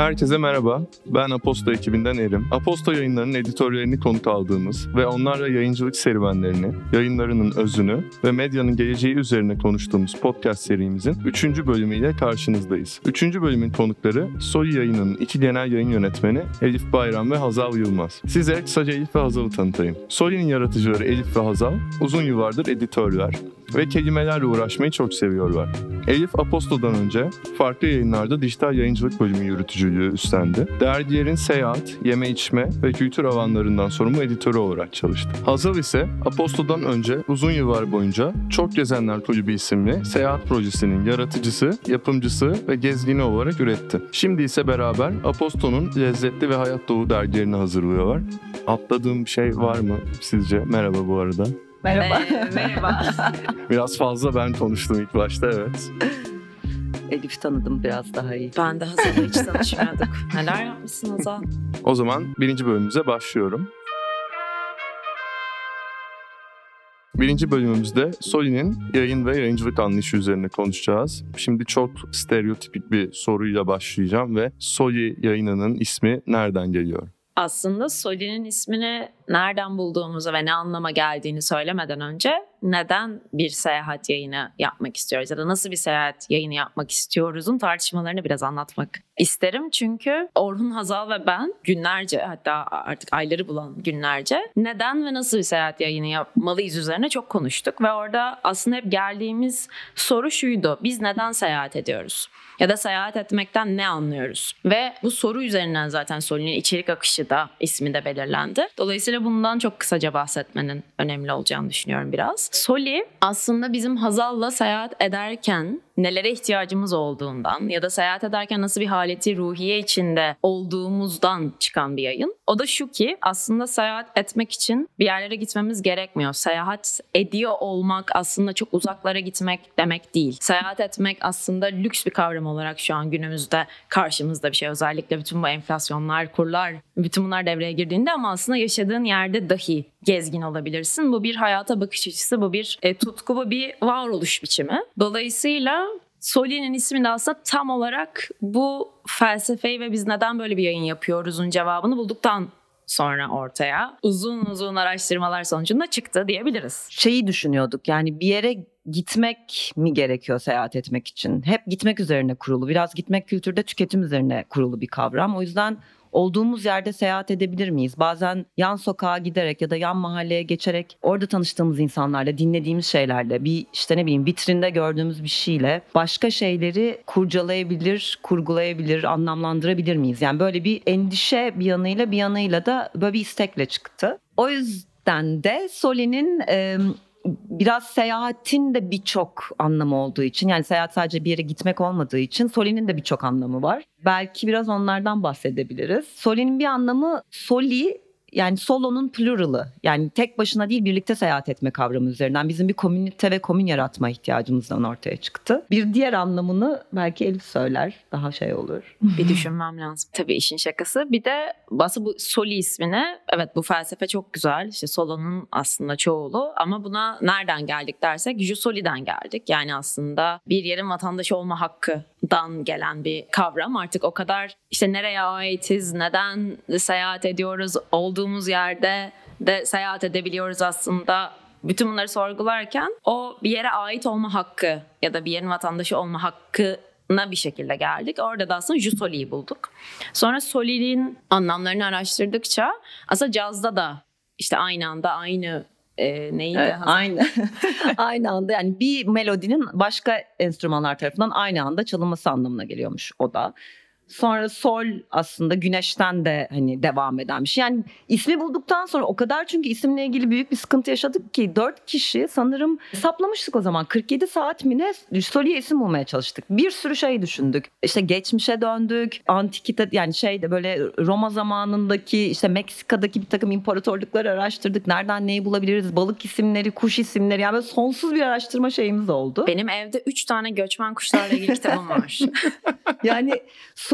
Herkese merhaba. Ben Aposto ekibinden Erim. Aposto yayınlarının editörlerini konuk aldığımız ve onlarla yayıncılık serüvenlerini, yayınlarının özünü ve medyanın geleceği üzerine konuştuğumuz podcast serimizin 3. bölümüyle karşınızdayız. 3. bölümün konukları Soy yayınının iki genel yayın yönetmeni Elif Bayram ve Hazal Yılmaz. Size kısaca Elif ve Hazal'ı tanıtayım. Soy'un yaratıcıları Elif ve Hazal uzun yıllardır editörler ve kelimelerle uğraşmayı çok seviyorlar. Elif Aposto'dan önce farklı yayınlarda dijital yayıncılık bölümü yürütücülüğü üstlendi. Dergilerin seyahat, yeme içme ve kültür alanlarından sorumlu editörü olarak çalıştı. Hazal ise Aposto'dan önce uzun yıllar boyunca Çok Gezenler Kulübü isimli seyahat projesinin yaratıcısı, yapımcısı ve gezgini olarak üretti. Şimdi ise beraber Aposto'nun lezzetli ve hayat dolu dergilerini hazırlıyorlar. Atladığım şey var mı sizce? Merhaba bu arada. Merhaba. Ee, merhaba. Biraz fazla ben konuştum ilk başta evet. Elif tanıdım biraz daha iyi. ben de Hazal'la hiç tanışmıyorduk. Neler yapmışsın Hazal? O zaman birinci bölümümüze başlıyorum. Birinci bölümümüzde Soli'nin yayın ve yayıncılık anlayışı üzerine konuşacağız. Şimdi çok stereotipik bir soruyla başlayacağım ve Soli yayınının ismi nereden geliyor? Aslında Soli'nin ismini nereden bulduğumuzu ve ne anlama geldiğini söylemeden önce neden bir seyahat yayını yapmak istiyoruz ya da nasıl bir seyahat yayını yapmak istiyoruzun tartışmalarını biraz anlatmak isterim. Çünkü Orhun Hazal ve ben günlerce hatta artık ayları bulan günlerce neden ve nasıl bir seyahat yayını yapmalıyız üzerine çok konuştuk ve orada aslında hep geldiğimiz soru şuydu. Biz neden seyahat ediyoruz? Ya da seyahat etmekten ne anlıyoruz? Ve bu soru üzerinden zaten Soli'nin içerik akışı da ismi de belirlendi. Dolayısıyla bundan çok kısaca bahsetmenin önemli olacağını düşünüyorum biraz. Soli aslında bizim Hazal'la seyahat ederken nelere ihtiyacımız olduğundan ya da seyahat ederken nasıl bir haleti ruhiye içinde olduğumuzdan çıkan bir yayın. O da şu ki aslında seyahat etmek için bir yerlere gitmemiz gerekmiyor. Seyahat ediyor olmak aslında çok uzaklara gitmek demek değil. Seyahat etmek aslında lüks bir kavram olarak şu an günümüzde karşımızda bir şey. Özellikle bütün bu enflasyonlar, kurlar, bütün bunlar devreye girdiğinde ama aslında yaşadığın yerde dahi gezgin olabilirsin. Bu bir hayata bakış açısı, bu bir e, tutku, bu bir varoluş biçimi. Dolayısıyla Soli'nin ismi de tam olarak bu felsefeyi ve biz neden böyle bir yayın yapıyoruzun cevabını bulduktan sonra ortaya uzun uzun araştırmalar sonucunda çıktı diyebiliriz. Şeyi düşünüyorduk yani bir yere gitmek mi gerekiyor seyahat etmek için? Hep gitmek üzerine kurulu. Biraz gitmek kültürde tüketim üzerine kurulu bir kavram. O yüzden olduğumuz yerde seyahat edebilir miyiz? Bazen yan sokağa giderek ya da yan mahalleye geçerek orada tanıştığımız insanlarla, dinlediğimiz şeylerle, bir işte ne bileyim vitrinde gördüğümüz bir şeyle başka şeyleri kurcalayabilir, kurgulayabilir, anlamlandırabilir miyiz? Yani böyle bir endişe bir yanıyla bir yanıyla da böyle bir istekle çıktı. O yüzden de Soli'nin e, biraz seyahatin de birçok anlamı olduğu için yani seyahat sadece bir yere gitmek olmadığı için Soli'nin de birçok anlamı var. Belki biraz onlardan bahsedebiliriz. Soli'nin bir anlamı Soli yani solo'nun pluralı yani tek başına değil birlikte seyahat etme kavramı üzerinden bizim bir komünite ve komün yaratma ihtiyacımızdan ortaya çıktı. Bir diğer anlamını belki Elif söyler daha şey olur. Bir düşünmem lazım. Tabii işin şakası. Bir de aslında bu Soli ismine evet bu felsefe çok güzel. İşte Solo'nun aslında çoğulu ama buna nereden geldik dersek Jusoli'den geldik. Yani aslında bir yerin vatandaşı olma hakkı dan gelen bir kavram. Artık o kadar işte nereye aitiz, neden seyahat ediyoruz, olduğumuz yerde de seyahat edebiliyoruz aslında. Bütün bunları sorgularken o bir yere ait olma hakkı ya da bir yerin vatandaşı olma hakkına bir şekilde geldik. Orada da aslında Jusoli'yi bulduk. Sonra Soli'nin anlamlarını araştırdıkça aslında cazda da işte aynı anda aynı e, neydi? Evet, aynı aynı anda yani bir melodinin başka enstrümanlar tarafından aynı anda çalınması anlamına geliyormuş o da. Sonra sol aslında güneşten de hani devam eden bir şey. Yani ismi bulduktan sonra o kadar çünkü isimle ilgili büyük bir sıkıntı yaşadık ki dört kişi sanırım hesaplamıştık o zaman 47 saat mi ne Soli'ye isim bulmaya çalıştık. Bir sürü şey düşündük. İşte geçmişe döndük. Antikite yani şeyde böyle Roma zamanındaki işte Meksika'daki bir takım imparatorlukları araştırdık. Nereden neyi bulabiliriz? Balık isimleri, kuş isimleri yani böyle sonsuz bir araştırma şeyimiz oldu. Benim evde üç tane göçmen kuşlarla ilgili kitabım var. yani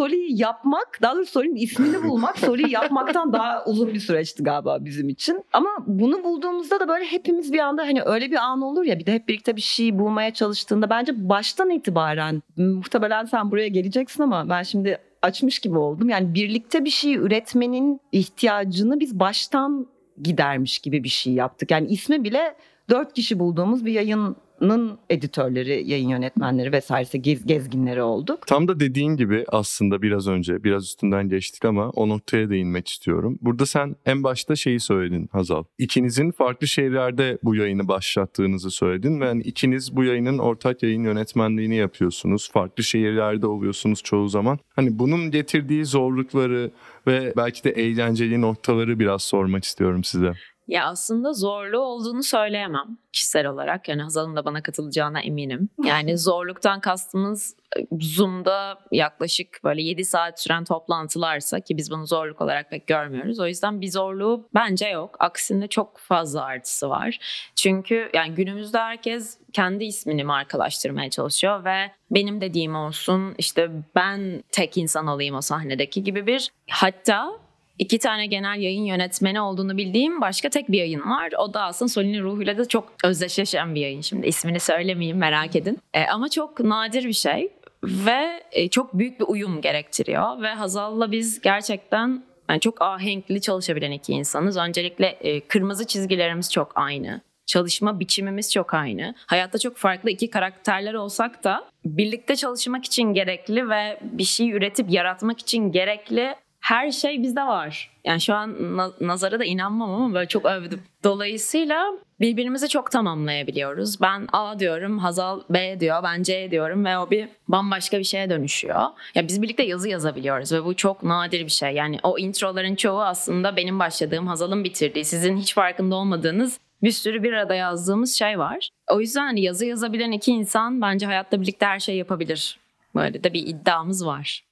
Soli'yi yapmak, daha doğrusu Soli'nin ismini bulmak, Soli'yi yapmaktan daha uzun bir süreçti galiba bizim için. Ama bunu bulduğumuzda da böyle hepimiz bir anda hani öyle bir an olur ya bir de hep birlikte bir şey bulmaya çalıştığında bence baştan itibaren muhtemelen sen buraya geleceksin ama ben şimdi açmış gibi oldum. Yani birlikte bir şey üretmenin ihtiyacını biz baştan gidermiş gibi bir şey yaptık. Yani ismi bile dört kişi bulduğumuz bir yayın Nın editörleri, yayın yönetmenleri vesairesi gez, gezginleri olduk. Tam da dediğin gibi aslında biraz önce biraz üstünden geçtik ama o noktaya değinmek istiyorum. Burada sen en başta şeyi söyledin Hazal. İkinizin farklı şehirlerde bu yayını başlattığınızı söyledin ve yani ikiniz bu yayının ortak yayın yönetmenliğini yapıyorsunuz. Farklı şehirlerde oluyorsunuz çoğu zaman. Hani bunun getirdiği zorlukları ve belki de eğlenceli noktaları biraz sormak istiyorum size. Ya aslında zorlu olduğunu söyleyemem kişisel olarak. Yani Hazal'ın da bana katılacağına eminim. Yani zorluktan kastımız e, Zoom'da yaklaşık böyle 7 saat süren toplantılarsa ki biz bunu zorluk olarak pek görmüyoruz. O yüzden bir zorluğu bence yok. Aksine çok fazla artısı var. Çünkü yani günümüzde herkes kendi ismini markalaştırmaya çalışıyor ve benim dediğim olsun işte ben tek insan olayım o sahnedeki gibi bir hatta iki tane genel yayın yönetmeni olduğunu bildiğim başka tek bir yayın var. O da aslında Soli'nin ruhuyla da çok özdeşleşen bir yayın. Şimdi ismini söylemeyeyim merak edin. E, ama çok nadir bir şey ve e, çok büyük bir uyum gerektiriyor. Ve Hazal'la biz gerçekten yani çok ahenkli çalışabilen iki insanız. Öncelikle e, kırmızı çizgilerimiz çok aynı. Çalışma biçimimiz çok aynı. Hayatta çok farklı iki karakterler olsak da birlikte çalışmak için gerekli ve bir şey üretip yaratmak için gerekli her şey bizde var. Yani şu an na- nazara da inanmam ama böyle çok övdüm. Dolayısıyla birbirimizi çok tamamlayabiliyoruz. Ben A diyorum, Hazal B diyor, ben C diyorum ve o bir bambaşka bir şeye dönüşüyor. Ya biz birlikte yazı yazabiliyoruz ve bu çok nadir bir şey. Yani o introların çoğu aslında benim başladığım, Hazal'ın bitirdiği, sizin hiç farkında olmadığınız bir sürü bir arada yazdığımız şey var. O yüzden hani yazı yazabilen iki insan bence hayatta birlikte her şey yapabilir. Böyle de bir iddiamız var.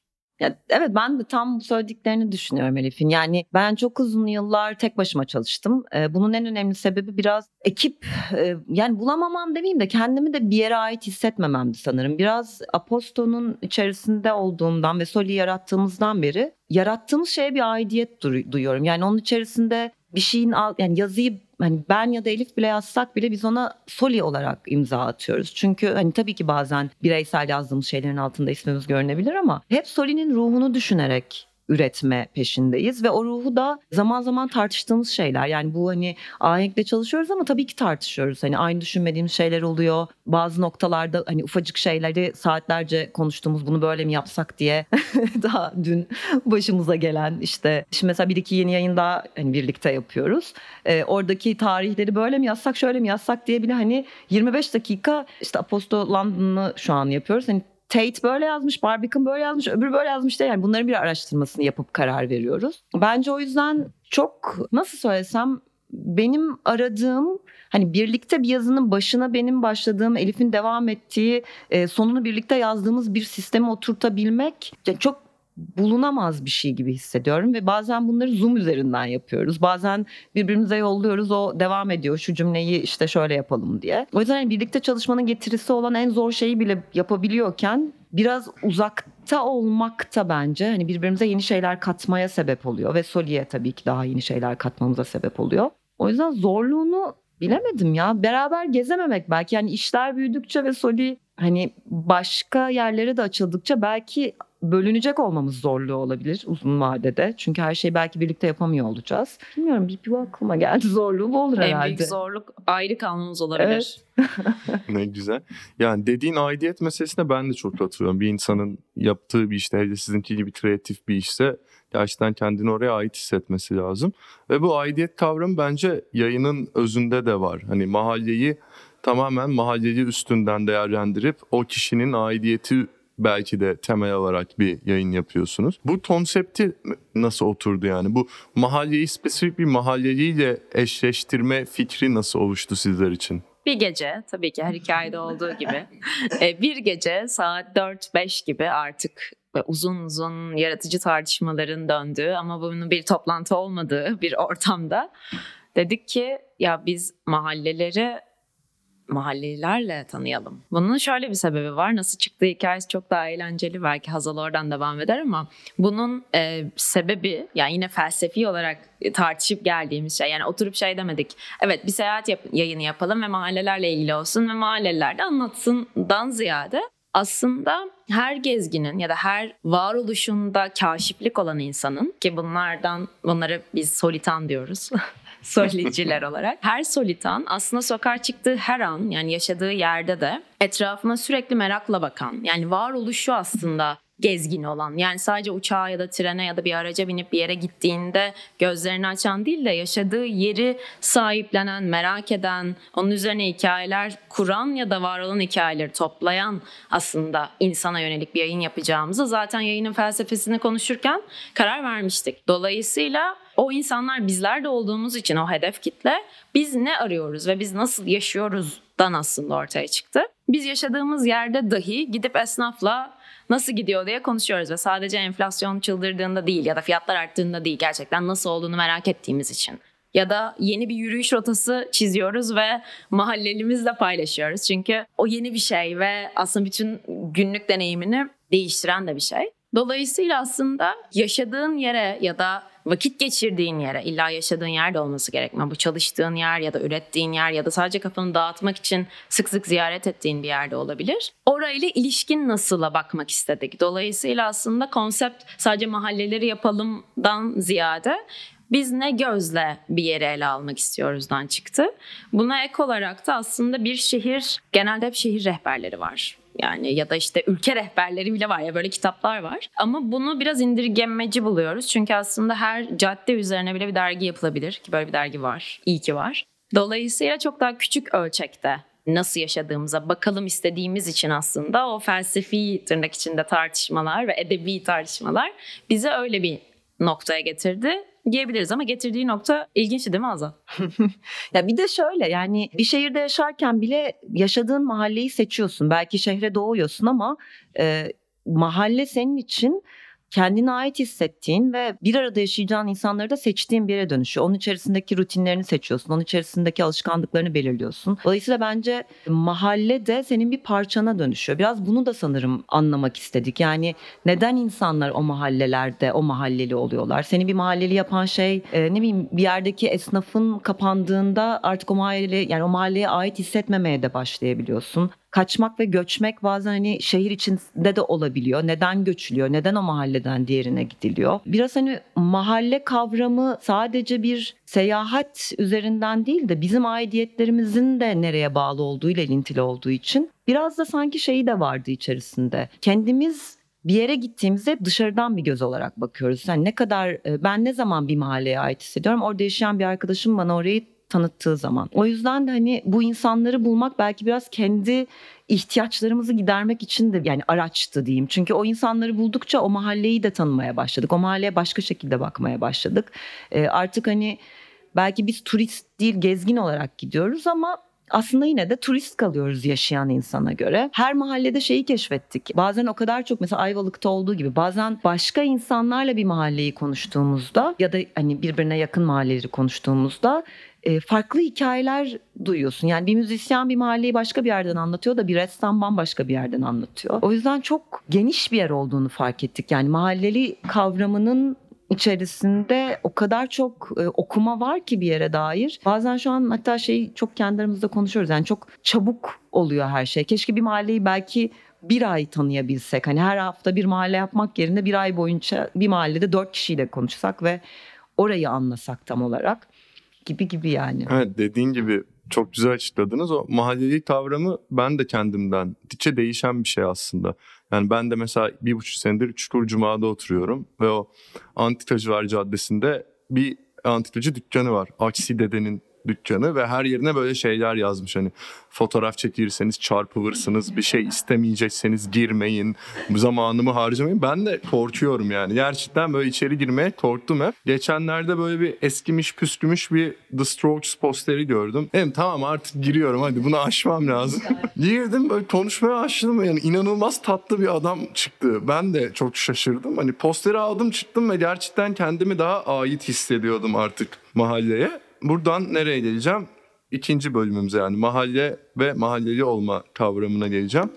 Ya, evet ben de tam söylediklerini düşünüyorum Elif'in. Yani ben çok uzun yıllar tek başıma çalıştım. Ee, bunun en önemli sebebi biraz ekip e, yani bulamamam demeyeyim de kendimi de bir yere ait hissetmememdi sanırım. Biraz Aposto'nun içerisinde olduğumdan ve Soli yarattığımızdan beri yarattığımız şeye bir aidiyet duyuyorum. Yani onun içerisinde bir şeyin yani yazıyı hani ben ya da Elif bile yazsak bile biz ona Soli olarak imza atıyoruz. Çünkü hani tabii ki bazen bireysel yazdığımız şeylerin altında ismimiz görünebilir ama hep Soli'nin ruhunu düşünerek üretme peşindeyiz ve o ruhu da zaman zaman tartıştığımız şeyler. Yani bu hani ahenkle çalışıyoruz ama tabii ki tartışıyoruz. Hani aynı düşünmediğimiz şeyler oluyor. Bazı noktalarda hani ufacık şeyleri saatlerce konuştuğumuz bunu böyle mi yapsak diye daha dün başımıza gelen işte şimdi mesela bir iki yeni yayın daha hani birlikte yapıyoruz. Ee, oradaki tarihleri böyle mi yazsak şöyle mi yazsak diye bile hani 25 dakika işte Aposto London'ı şu an yapıyoruz. Hani Tate böyle yazmış, Barbican böyle yazmış, öbür böyle yazmış diye yani bunların bir araştırmasını yapıp karar veriyoruz. Bence o yüzden çok nasıl söylesem benim aradığım hani birlikte bir yazının başına benim başladığım Elif'in devam ettiği e, sonunu birlikte yazdığımız bir sistemi oturtabilmek çok bulunamaz bir şey gibi hissediyorum ve bazen bunları Zoom üzerinden yapıyoruz. Bazen birbirimize yolluyoruz o devam ediyor şu cümleyi işte şöyle yapalım diye. O yüzden hani birlikte çalışmanın getirisi olan en zor şeyi bile yapabiliyorken biraz uzakta olmak da bence hani birbirimize yeni şeyler katmaya sebep oluyor ve Soli'ye tabii ki daha yeni şeyler katmamıza sebep oluyor. O yüzden zorluğunu bilemedim ya. Beraber gezememek belki yani işler büyüdükçe ve Soli hani başka yerlere de açıldıkça belki bölünecek olmamız zorluğu olabilir uzun vadede. Çünkü her şeyi belki birlikte yapamıyor olacağız. Bilmiyorum bir, bir aklıma geldi zorluğu bu olur herhalde. En büyük zorluk ayrı kalmamız olabilir. Evet. ne güzel. Yani dediğin aidiyet meselesine ben de çok katılıyorum. Bir insanın yaptığı bir işte, hele sizinki gibi kreatif bir işse gerçekten kendini oraya ait hissetmesi lazım. Ve bu aidiyet kavramı bence yayının özünde de var. Hani mahalleyi tamamen mahalleli üstünden değerlendirip o kişinin aidiyeti belki de temel olarak bir yayın yapıyorsunuz. Bu konsepti nasıl oturdu yani? Bu mahalleyi spesifik bir mahalleliyle eşleştirme fikri nasıl oluştu sizler için? Bir gece tabii ki her hikayede olduğu gibi e, bir gece saat 4-5 gibi artık uzun uzun yaratıcı tartışmaların döndüğü ama bunun bir toplantı olmadığı bir ortamda dedik ki ya biz mahalleleri mahallelilerle tanıyalım. Bunun şöyle bir sebebi var. Nasıl çıktığı hikayesi çok daha eğlenceli. Belki Hazal oradan devam eder ama bunun e, sebebi yani yine felsefi olarak tartışıp geldiğimiz şey. Yani oturup şey demedik. Evet bir seyahat yap- yayını yapalım ve mahallelerle ilgili olsun ve mahalleliler de anlatsından ziyade Aslında her gezginin ya da her varoluşunda kaşiflik olan insanın ki bunlardan bunları biz solitan diyoruz. soliciler olarak. Her solitan aslında sokağa çıktığı her an yani yaşadığı yerde de etrafına sürekli merakla bakan yani varoluşu aslında gezgin olan yani sadece uçağa ya da trene ya da bir araca binip bir yere gittiğinde gözlerini açan değil de yaşadığı yeri sahiplenen, merak eden, onun üzerine hikayeler kuran ya da var olan hikayeleri toplayan aslında insana yönelik bir yayın yapacağımızı zaten yayının felsefesini konuşurken karar vermiştik. Dolayısıyla o insanlar bizler de olduğumuz için o hedef kitle biz ne arıyoruz ve biz nasıl yaşıyoruzdan aslında ortaya çıktı. Biz yaşadığımız yerde dahi gidip esnafla nasıl gidiyor diye konuşuyoruz ve sadece enflasyon çıldırdığında değil ya da fiyatlar arttığında değil gerçekten nasıl olduğunu merak ettiğimiz için. Ya da yeni bir yürüyüş rotası çiziyoruz ve mahallelimizle paylaşıyoruz. Çünkü o yeni bir şey ve aslında bütün günlük deneyimini değiştiren de bir şey. Dolayısıyla aslında yaşadığın yere ya da vakit geçirdiğin yere illa yaşadığın yerde olması gerekmiyor. Bu çalıştığın yer ya da ürettiğin yer ya da sadece kafanı dağıtmak için sık sık ziyaret ettiğin bir yerde olabilir. Orayla ilişkin nasıla bakmak istedik. Dolayısıyla aslında konsept sadece mahalleleri yapalımdan ziyade biz ne gözle bir yere ele almak istiyoruzdan çıktı. Buna ek olarak da aslında bir şehir, genelde hep şehir rehberleri var. Yani ya da işte ülke rehberleri bile var ya böyle kitaplar var. Ama bunu biraz indirgemeci buluyoruz. Çünkü aslında her cadde üzerine bile bir dergi yapılabilir ki böyle bir dergi var. İyi ki var. Dolayısıyla çok daha küçük ölçekte nasıl yaşadığımıza bakalım istediğimiz için aslında o felsefi tırnak içinde tartışmalar ve edebi tartışmalar bize öyle bir noktaya getirdi diyebiliriz ama getirdiği nokta ilginçti değil mi Azal? ya bir de şöyle yani bir şehirde yaşarken bile yaşadığın mahalleyi seçiyorsun. Belki şehre doğuyorsun ama e, mahalle senin için kendine ait hissettiğin ve bir arada yaşayacağın insanları da seçtiğin bir yere dönüşüyor. Onun içerisindeki rutinlerini seçiyorsun. Onun içerisindeki alışkanlıklarını belirliyorsun. Dolayısıyla bence mahalle de senin bir parçana dönüşüyor. Biraz bunu da sanırım anlamak istedik. Yani neden insanlar o mahallelerde o mahalleli oluyorlar? Seni bir mahalleli yapan şey e, ne bileyim bir yerdeki esnafın kapandığında artık o mahalleli yani o mahalleye ait hissetmemeye de başlayabiliyorsun kaçmak ve göçmek bazen hani şehir içinde de olabiliyor. Neden göçülüyor? Neden o mahalleden diğerine gidiliyor? Biraz hani mahalle kavramı sadece bir seyahat üzerinden değil de bizim aidiyetlerimizin de nereye bağlı olduğu ile ilintili olduğu için biraz da sanki şeyi de vardı içerisinde. Kendimiz bir yere gittiğimizde dışarıdan bir göz olarak bakıyoruz. Yani ne kadar e, ben ne zaman bir mahalleye ait hissediyorum. Orada yaşayan bir arkadaşım bana orayı tanıttığı zaman. O yüzden de hani bu insanları bulmak belki biraz kendi ihtiyaçlarımızı gidermek için de yani araçtı diyeyim. Çünkü o insanları buldukça o mahalleyi de tanımaya başladık. O mahalleye başka şekilde bakmaya başladık. Ee, artık hani belki biz turist değil gezgin olarak gidiyoruz ama aslında yine de turist kalıyoruz yaşayan insana göre. Her mahallede şeyi keşfettik. Bazen o kadar çok mesela Ayvalık'ta olduğu gibi bazen başka insanlarla bir mahalleyi konuştuğumuzda ya da hani birbirine yakın mahalleleri konuştuğumuzda e, farklı hikayeler duyuyorsun. Yani bir müzisyen bir mahalleyi başka bir yerden anlatıyor da bir ressam bambaşka bir yerden anlatıyor. O yüzden çok geniş bir yer olduğunu fark ettik. Yani mahalleli kavramının içerisinde o kadar çok e, okuma var ki bir yere dair. Bazen şu an hatta şeyi çok kendi konuşuyoruz. Yani çok çabuk oluyor her şey. Keşke bir mahalleyi belki bir ay tanıyabilsek. Hani her hafta bir mahalle yapmak yerine bir ay boyunca bir mahallede dört kişiyle konuşsak ve orayı anlasak tam olarak gibi gibi yani. Evet dediğin gibi çok güzel açıkladınız. O mahalleli kavramı ben de kendimden gittikçe değişen bir şey aslında. Yani ben de mesela bir buçuk senedir Çukur Cuma'da oturuyorum ve o Antikacılar Caddesi'nde bir antikacı dükkanı var. Aksi dedenin dükkanı ve her yerine böyle şeyler yazmış. Hani fotoğraf çekilirseniz çarpılırsınız bir şey istemeyecekseniz girmeyin zamanımı harcamayın. Ben de korkuyorum yani. Gerçekten böyle içeri girmeye korktum hep. Geçenlerde böyle bir eskimiş püskümüş bir The Strokes posteri gördüm. Dedim tamam artık giriyorum hadi bunu aşmam lazım. Girdim böyle konuşmaya başladım. Yani inanılmaz tatlı bir adam çıktı. Ben de çok şaşırdım. Hani posteri aldım çıktım ve gerçekten kendimi daha ait hissediyordum artık mahalleye buradan nereye geleceğim? İkinci bölümümüze yani mahalle ve mahalleli olma kavramına geleceğim.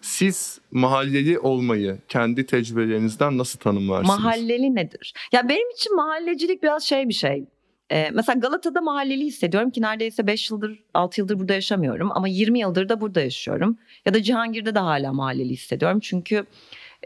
Siz mahalleli olmayı kendi tecrübelerinizden nasıl tanımlarsınız? Mahalleli nedir? Ya benim için mahallecilik biraz şey bir şey. Ee, mesela Galata'da mahalleli hissediyorum ki neredeyse 5 yıldır 6 yıldır burada yaşamıyorum ama 20 yıldır da burada yaşıyorum. Ya da Cihangir'de de hala mahalleli hissediyorum. Çünkü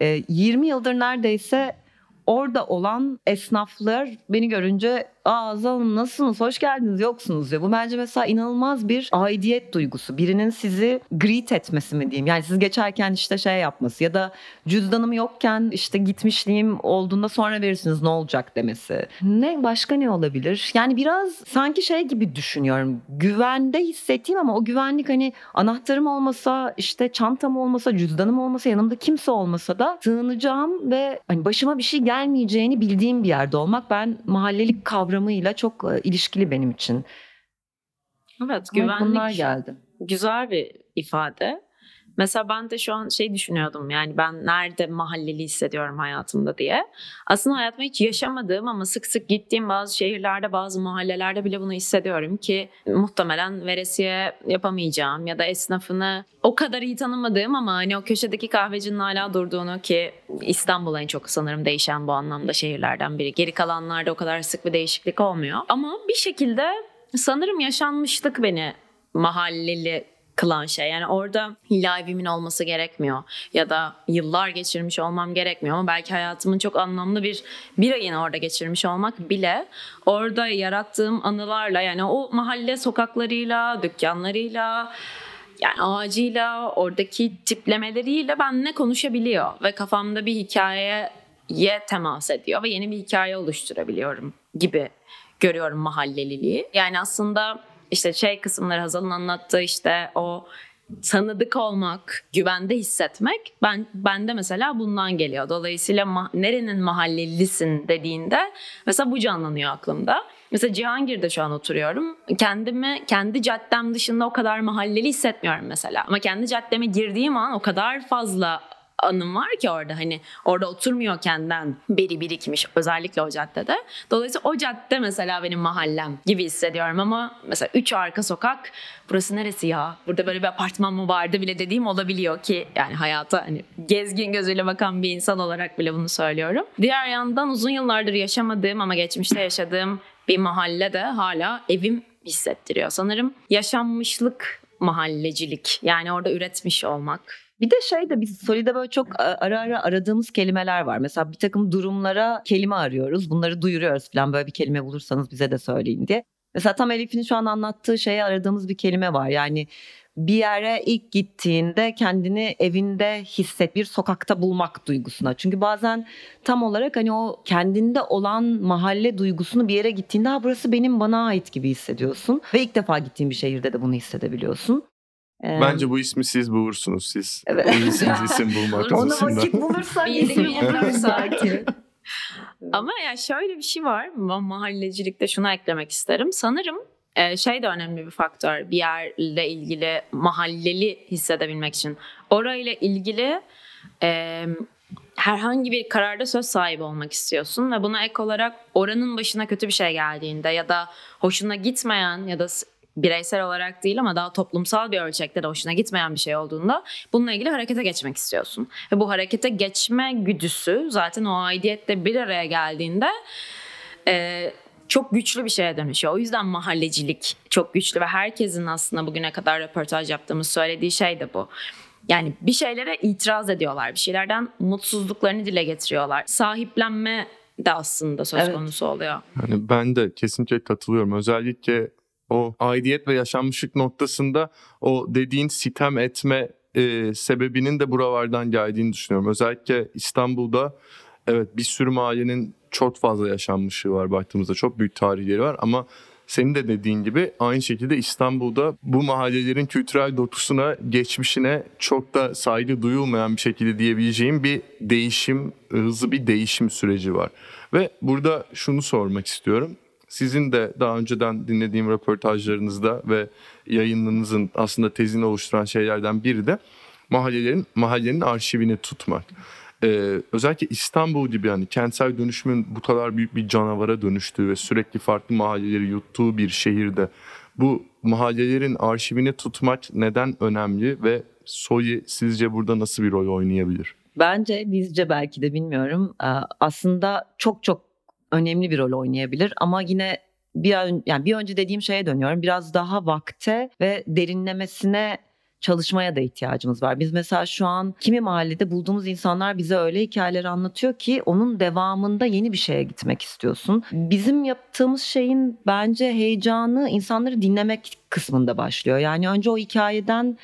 e, 20 yıldır neredeyse orada olan esnaflar beni görünce aa Azal nasılsınız hoş geldiniz yoksunuz diyor. Bu bence mesela inanılmaz bir aidiyet duygusu. Birinin sizi greet etmesi mi diyeyim. Yani siz geçerken işte şey yapması ya da cüzdanım yokken işte gitmişliğim olduğunda sonra verirsiniz ne olacak demesi. Ne başka ne olabilir? Yani biraz sanki şey gibi düşünüyorum. Güvende hissettiğim ama o güvenlik hani anahtarım olmasa işte çantam olmasa cüzdanım olmasa yanımda kimse olmasa da sığınacağım ve hani başıma bir şey gelmeyeceğini bildiğim bir yerde olmak ben mahallelik kavramıyla çok e, ilişkili benim için. Evet güvenlik Bunlar geldi. güzel bir ifade. Mesela ben de şu an şey düşünüyordum yani ben nerede mahalleli hissediyorum hayatımda diye. Aslında hayatımda hiç yaşamadığım ama sık sık gittiğim bazı şehirlerde bazı mahallelerde bile bunu hissediyorum ki muhtemelen veresiye yapamayacağım ya da esnafını o kadar iyi tanımadığım ama hani o köşedeki kahvecinin hala durduğunu ki İstanbul en çok sanırım değişen bu anlamda şehirlerden biri. Geri kalanlarda o kadar sık bir değişiklik olmuyor. Ama bir şekilde sanırım yaşanmışlık beni mahalleli kılan şey. Yani orada illa evimin olması gerekmiyor ya da yıllar geçirmiş olmam gerekmiyor ama belki hayatımın çok anlamlı bir bir ayını orada geçirmiş olmak bile orada yarattığım anılarla yani o mahalle sokaklarıyla, dükkanlarıyla yani ağacıyla, oradaki tiplemeleriyle benimle konuşabiliyor ve kafamda bir hikayeye temas ediyor ve yeni bir hikaye oluşturabiliyorum gibi görüyorum mahalleliliği. Yani aslında işte şey kısımları Hazal'ın anlattığı işte o tanıdık olmak, güvende hissetmek ben bende mesela bundan geliyor. Dolayısıyla ma- nerenin mahallelisin dediğinde mesela bu canlanıyor aklımda. Mesela Cihangir'de şu an oturuyorum. Kendimi kendi caddem dışında o kadar mahalleli hissetmiyorum mesela. Ama kendi caddeme girdiğim an o kadar fazla anım var ki orada hani orada oturmuyorkenden beri birikmiş özellikle o caddede. Dolayısıyla o cadde mesela benim mahallem gibi hissediyorum ama mesela üç arka sokak burası neresi ya? Burada böyle bir apartman mı vardı bile dediğim olabiliyor ki yani hayata hani gezgin gözüyle bakan bir insan olarak bile bunu söylüyorum. Diğer yandan uzun yıllardır yaşamadığım ama geçmişte yaşadığım bir mahalle de hala evim hissettiriyor. Sanırım yaşanmışlık mahallecilik yani orada üretmiş olmak Bir de şey de biz Soli'de böyle çok ara ara aradığımız kelimeler var. Mesela bir takım durumlara kelime arıyoruz. Bunları duyuruyoruz falan böyle bir kelime bulursanız bize de söyleyin diye. Mesela tam Elif'in şu an anlattığı şeye aradığımız bir kelime var. Yani bir yere ilk gittiğinde kendini evinde hisset, bir sokakta bulmak duygusuna. Çünkü bazen tam olarak hani o kendinde olan mahalle duygusunu bir yere gittiğinde ha burası benim bana ait gibi hissediyorsun. Ve ilk defa gittiğin bir şehirde de bunu hissedebiliyorsun. Ee, Bence bu ismi siz bulursunuz. Siz Evet. iyisiniz isim bulmak Onu vakit bulursak Bir isim bulursak. Ama ya şöyle bir şey var. ma- Mahallecilikte şunu eklemek isterim. Sanırım e, şey de önemli bir faktör. Bir yerle ilgili mahalleli hissedebilmek için. Orayla ilgili e, herhangi bir kararda söz sahibi olmak istiyorsun ve buna ek olarak oranın başına kötü bir şey geldiğinde ya da hoşuna gitmeyen ya da bireysel olarak değil ama daha toplumsal bir ölçekte de hoşuna gitmeyen bir şey olduğunda bununla ilgili harekete geçmek istiyorsun. Ve bu harekete geçme güdüsü zaten o aidiyetle bir araya geldiğinde e, çok güçlü bir şeye dönüşüyor. O yüzden mahallecilik çok güçlü ve herkesin aslında bugüne kadar röportaj yaptığımız söylediği şey de bu. Yani bir şeylere itiraz ediyorlar. Bir şeylerden mutsuzluklarını dile getiriyorlar. Sahiplenme de aslında söz Evet. konusu oluyor. Yani ben de kesinlikle katılıyorum. Özellikle o aidiyet ve yaşanmışlık noktasında o dediğin sitem etme e, sebebinin de buralardan geldiğini düşünüyorum. Özellikle İstanbul'da evet bir sürü mahallenin çok fazla yaşanmışlığı var baktığımızda. Çok büyük tarihleri var ama senin de dediğin gibi aynı şekilde İstanbul'da bu mahallelerin kültürel dokusuna, geçmişine çok da saygı duyulmayan bir şekilde diyebileceğim bir değişim, hızlı bir değişim süreci var. Ve burada şunu sormak istiyorum. Sizin de daha önceden dinlediğim röportajlarınızda ve yayınınızın aslında tezini oluşturan şeylerden biri de mahallelerin mahallenin arşivini tutmak. Ee, özellikle İstanbul gibi yani kentsel dönüşümün bu kadar büyük bir canavara dönüştüğü ve sürekli farklı mahalleleri yuttuğu bir şehirde bu mahallelerin arşivini tutmak neden önemli ve Soyi sizce burada nasıl bir rol oynayabilir? Bence bizce belki de bilmiyorum. Ee, Aslında çok çok önemli bir rol oynayabilir ama yine bir ön, yani bir önce dediğim şeye dönüyorum. Biraz daha vakte ve derinlemesine çalışmaya da ihtiyacımız var. Biz mesela şu an kimi mahallede bulduğumuz insanlar bize öyle hikayeler anlatıyor ki onun devamında yeni bir şeye gitmek istiyorsun. Bizim yaptığımız şeyin bence heyecanı insanları dinlemek kısmında başlıyor. Yani önce o hikayeden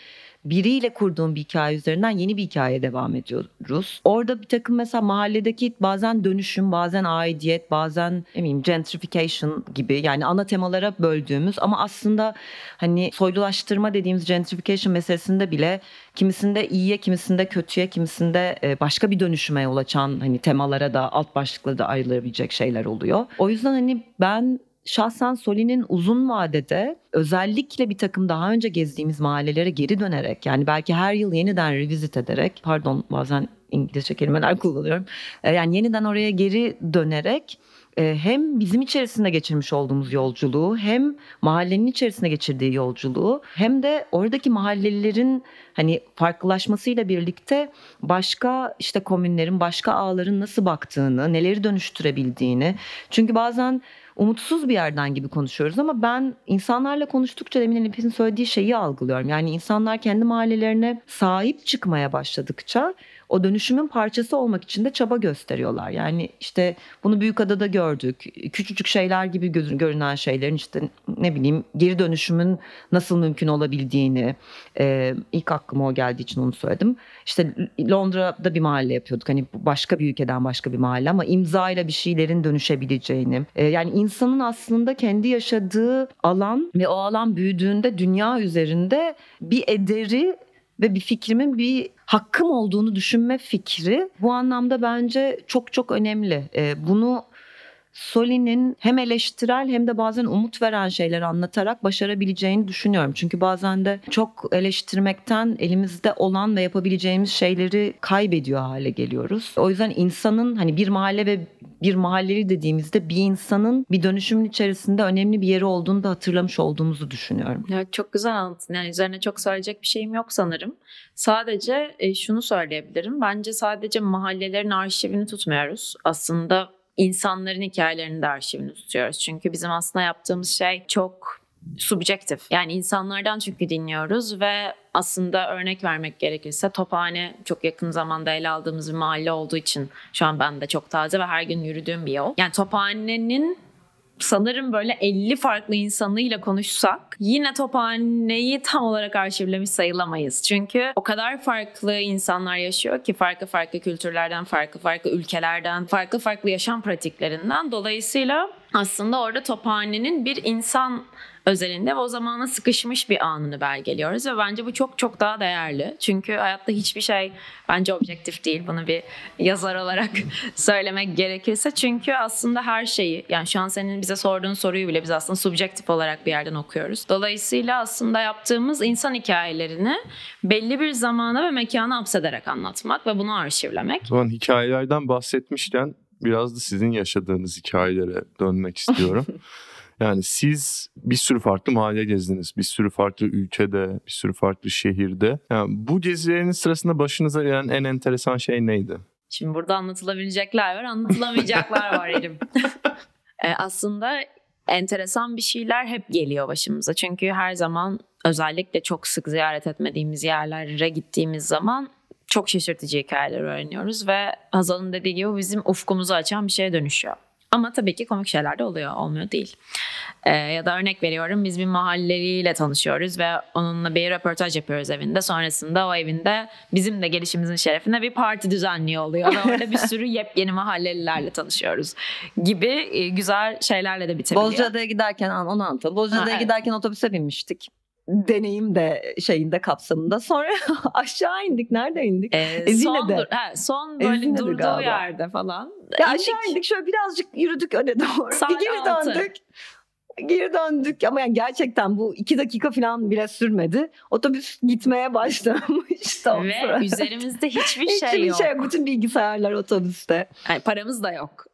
biriyle kurduğum bir hikaye üzerinden yeni bir hikaye devam ediyoruz. Orada bir takım mesela mahalledeki bazen dönüşüm, bazen aidiyet, bazen bileyim gentrification gibi yani ana temalara böldüğümüz ama aslında hani soylulaştırma dediğimiz gentrification meselesinde bile kimisinde iyiye, kimisinde kötüye, kimisinde e, başka bir dönüşüme yol açan hani temalara da alt başlıkları da ayrılabilecek şeyler oluyor. O yüzden hani ben şahsen Soli'nin uzun vadede özellikle bir takım daha önce gezdiğimiz mahallelere geri dönerek yani belki her yıl yeniden revisit ederek pardon bazen İngilizce kelimeler kullanıyorum. E, yani yeniden oraya geri dönerek e, hem bizim içerisinde geçirmiş olduğumuz yolculuğu hem mahallenin içerisinde geçirdiği yolculuğu hem de oradaki mahallelilerin hani farklılaşmasıyla birlikte başka işte komünlerin başka ağların nasıl baktığını neleri dönüştürebildiğini çünkü bazen umutsuz bir yerden gibi konuşuyoruz ama ben insanlarla konuştukça demin Elif'in söylediği şeyi algılıyorum. Yani insanlar kendi mahallelerine sahip çıkmaya başladıkça o dönüşümün parçası olmak için de çaba gösteriyorlar. Yani işte bunu Büyükada'da gördük. Küçücük şeyler gibi görünen şeylerin işte ne bileyim geri dönüşümün nasıl mümkün olabildiğini e, ilk aklıma o geldiği için onu söyledim. İşte Londra'da bir mahalle yapıyorduk. Hani başka bir ülkeden başka bir mahalle ama imzayla bir şeylerin dönüşebileceğini. E, yani insanın aslında kendi yaşadığı alan ve o alan büyüdüğünde dünya üzerinde bir ederi ve bir fikrimin bir hakkım olduğunu düşünme fikri bu anlamda bence çok çok önemli. Ee, bunu Soli'nin hem eleştirel hem de bazen umut veren şeyler anlatarak başarabileceğini düşünüyorum. Çünkü bazen de çok eleştirmekten elimizde olan ve yapabileceğimiz şeyleri kaybediyor hale geliyoruz. O yüzden insanın hani bir mahalle ve bir mahalleli dediğimizde bir insanın bir dönüşümün içerisinde önemli bir yeri olduğunu da hatırlamış olduğumuzu düşünüyorum. Evet, çok güzel anlattın. Yani üzerine çok söyleyecek bir şeyim yok sanırım. Sadece e, şunu söyleyebilirim. Bence sadece mahallelerin arşivini tutmuyoruz. Aslında insanların hikayelerini de arşivini tutuyoruz. Çünkü bizim aslında yaptığımız şey çok subjektif. Yani insanlardan çünkü dinliyoruz ve aslında örnek vermek gerekirse Tophane çok yakın zamanda ele aldığımız bir mahalle olduğu için şu an ben de çok taze ve her gün yürüdüğüm bir yol. Yani Tophane'nin sanırım böyle 50 farklı insanıyla konuşsak yine Tophane'yi tam olarak arşivlemiş sayılamayız. Çünkü o kadar farklı insanlar yaşıyor ki farklı farklı kültürlerden, farklı farklı ülkelerden, farklı farklı yaşam pratiklerinden. Dolayısıyla aslında orada Tophane'nin bir insan özelinde ve o zamana sıkışmış bir anını belgeliyoruz ve bence bu çok çok daha değerli. Çünkü hayatta hiçbir şey bence objektif değil. Bunu bir yazar olarak söylemek gerekirse. Çünkü aslında her şeyi yani şu an senin bize sorduğun soruyu bile biz aslında subjektif olarak bir yerden okuyoruz. Dolayısıyla aslında yaptığımız insan hikayelerini belli bir zamana ve mekana hapsederek anlatmak ve bunu arşivlemek. Zaman hikayelerden bahsetmişken biraz da sizin yaşadığınız hikayelere dönmek istiyorum. Yani siz bir sürü farklı mahalle gezdiniz. Bir sürü farklı ülkede, bir sürü farklı şehirde. Yani bu gezileriniz sırasında başınıza gelen en enteresan şey neydi? Şimdi burada anlatılabilecekler var, anlatılamayacaklar var Elim. e, aslında enteresan bir şeyler hep geliyor başımıza. Çünkü her zaman özellikle çok sık ziyaret etmediğimiz yerlere gittiğimiz zaman çok şaşırtıcı hikayeler öğreniyoruz ve Hazal'ın dediği gibi bizim ufkumuzu açan bir şeye dönüşüyor. Ama tabii ki komik şeyler de oluyor, olmuyor değil. Ee, ya da örnek veriyorum biz bir mahalleliyle tanışıyoruz ve onunla bir röportaj yapıyoruz evinde. Sonrasında o evinde bizim de gelişimizin şerefine bir parti düzenliyor oluyor. Ve orada bir sürü yepyeni mahallelilerle tanışıyoruz gibi e, güzel şeylerle de bitebiliyor. Bozcaada'ya giderken onu anlatalım. Bozcaada'ya Ha, evet. giderken otobüse binmiştik. Deneyim de şeyinde kapsamında. Sonra aşağı indik. Nerede indik? Ee, son, Ezine'de. dur- ha, son böyle Ezine'de durduğu galiba. yerde falan. Ya İndik. aşağı indik şöyle birazcık yürüdük öne doğru. Saat bir geri altı. döndük. Geri döndük ama yani gerçekten bu iki dakika falan bile sürmedi. Otobüs gitmeye başlamıştı o Ve sırada. üzerimizde hiçbir Hiçbir şey yok. şey yok. Bütün bilgisayarlar otobüste. Yani paramız da yok.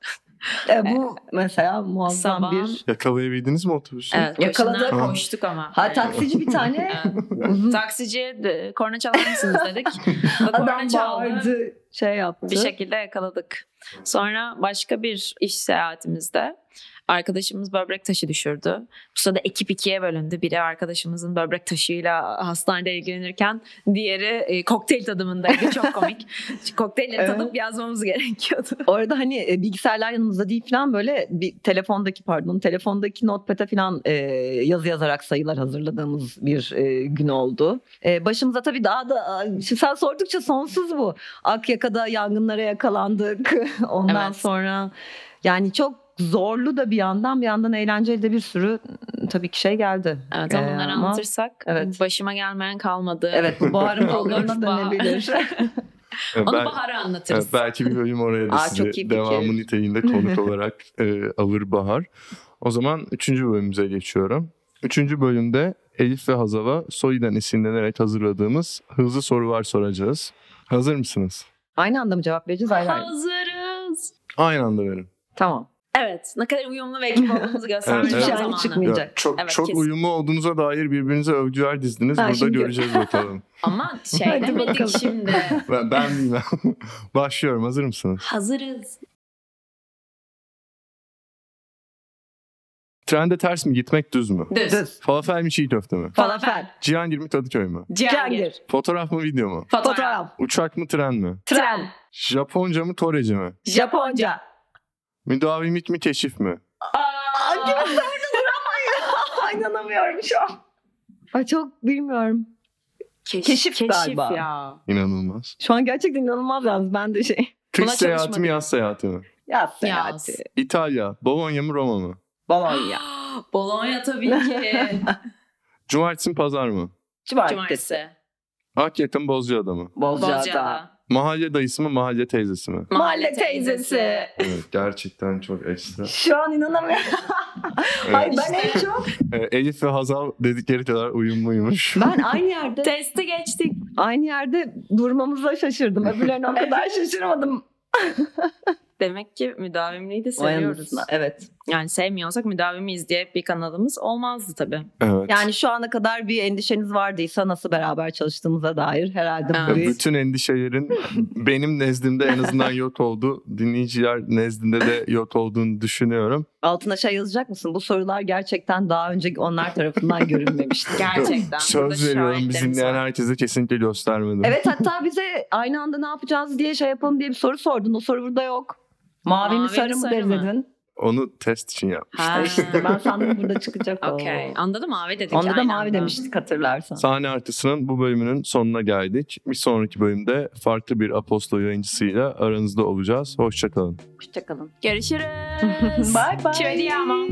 E, bu mesela muazzam Sabah- bir... Yakalayabildiniz mi otobüsü? Evet, Yakaladık. koştuk ama. Ha taksici bir tane Taksiciye de, korna çalar mısınız dedik. Ve korna adam çaldı. bağırdı şey yaptı. Bir şekilde yakaladık. Sonra başka bir iş seyahatimizde Arkadaşımız böbrek taşı düşürdü. Bu sırada ekip ikiye bölündü. Biri arkadaşımızın böbrek taşıyla hastanede ilgilenirken diğeri e, kokteyl tadımındaydı. Çok komik. Kokteylleri Evet. tadıp yazmamız gerekiyordu. Orada hani e, bilgisayarlar yanımızda değil falan böyle bir telefondaki pardon telefondaki notepad'e falan e, yazı yazarak sayılar hazırladığımız bir e, gün oldu. E, başımıza tabii daha da sen sordukça sonsuz bu. Akyaka'da yangınlara yakalandık. Ondan Evet. sonra yani çok zorlu da bir yandan bir yandan eğlenceli de bir sürü tabii ki şey geldi. Evet Ee, ama bunları ama- anlatırsak Evet. başıma gelmeyen kalmadı. Evet bu Bahar'ın Bahar. dönebilir. Onu ben- Bahar'a anlatırız. Belki bir bölüm oraya da Aa, sizi çok iyi fikir. devamı niteliğinde konuk olarak e, alır Bahar. O zaman üçüncü bölümümüze geçiyorum. Üçüncü bölümde Elif ve Hazal'a Soy'dan esinlenerek hazırladığımız hızlı sorular soracağız. Hazır mısınız? Aynı anda mı cevap vereceğiz? Ayrı. Hazırız. Aynı anda verin. Tamam. Evet. Ne kadar uyumlu ve ekip olduğumuzu göstermek Evet, evet. zamanı. çıkmayacak. Ya, çok Evet, çok kesin. uyumlu olduğunuza dair birbirinize övgüler dizdiniz. Ha, Burada şimdi- göreceğiz bakalım. Ama şey Hadi demedik bakalım. şimdi. ben, ben bilmem. Başlıyorum. Hazır mısınız? Hazırız. Trende ters mi gitmek düz mü? Düz. Düz. Falafel mi çiğ köfte mi? Falafel. Cihangir mi Kadıköy mü? Cihangir. Fotoğraf mı video mu? Fotoğraf. Fotoğraf. Uçak mı tren mi? Tren. Japonca mı Korece mi? Japonca. Müdavimlik mi keşif mi? Ay, gibi ya. İnanamıyorum şu an. Ay çok bilmiyorum. Keşif, Keşif galiba. ya. İnanılmaz. Şu an gerçekten inanılmaz yalnız ben de şey. Kış Buna seyahati mi yaz seyahati mi? Yaz seyahati. İtalya, Bologna mı Roma mı? Bologna. Bologna tabii ki. Cumartesi mi pazar mı? Cumartesi. Cumartesi. Akyakın Bozcaada mı? Bozcaada. Bozcaada. Mahalle dayısı mı mahalle teyzesi mi? Mahalle teyzesi. Evet gerçekten çok ekstra. Şu an inanamıyorum. Ay ben en çok. Ee, Elif ve Hazal dedikleri kadar uyumluymuş. Ben aynı yerde Testi geçtik. aynı yerde durmamıza şaşırdım. Öbürlerine o kadar şaşırmadım. Demek ki müdavimliği de seviyoruz. Evet. Yani sevmiyorsak müdavimiyiz diye bir kanalımız olmazdı tabii. Evet. Yani şu ana kadar bir endişeniz vardıysa nasıl beraber çalıştığımıza dair herhalde Evet. bir... Bütün endişelerin benim nezdimde en azından yok oldu. Dinleyiciler nezdinde de yok olduğunu düşünüyorum. Altına şey yazacak mısın? Bu sorular gerçekten daha önce onlar tarafından görülmemişti. Gerçekten. Söz veriyorum biz dinleyen herkese kesinlikle göstermedim. Evet hatta bize aynı anda ne yapacağız diye şey yapalım diye bir soru sordun. O soru burada yok. Mavi, mi Mavi sarı mi, mı sarı mı? dedin. Onu test için yapmıştım. Ha. İşte ben sandım burada çıkacak o. Okey. Onda da mavi dedik. Onda da mavi anda. demiştik hatırlarsan. Sahne artısının bu bölümünün sonuna geldik. Bir sonraki bölümde farklı bir Apostol yayıncısıyla aranızda olacağız. Hoşçakalın. Hoşçakalın. Görüşürüz. Bye bye. Ci vediamo.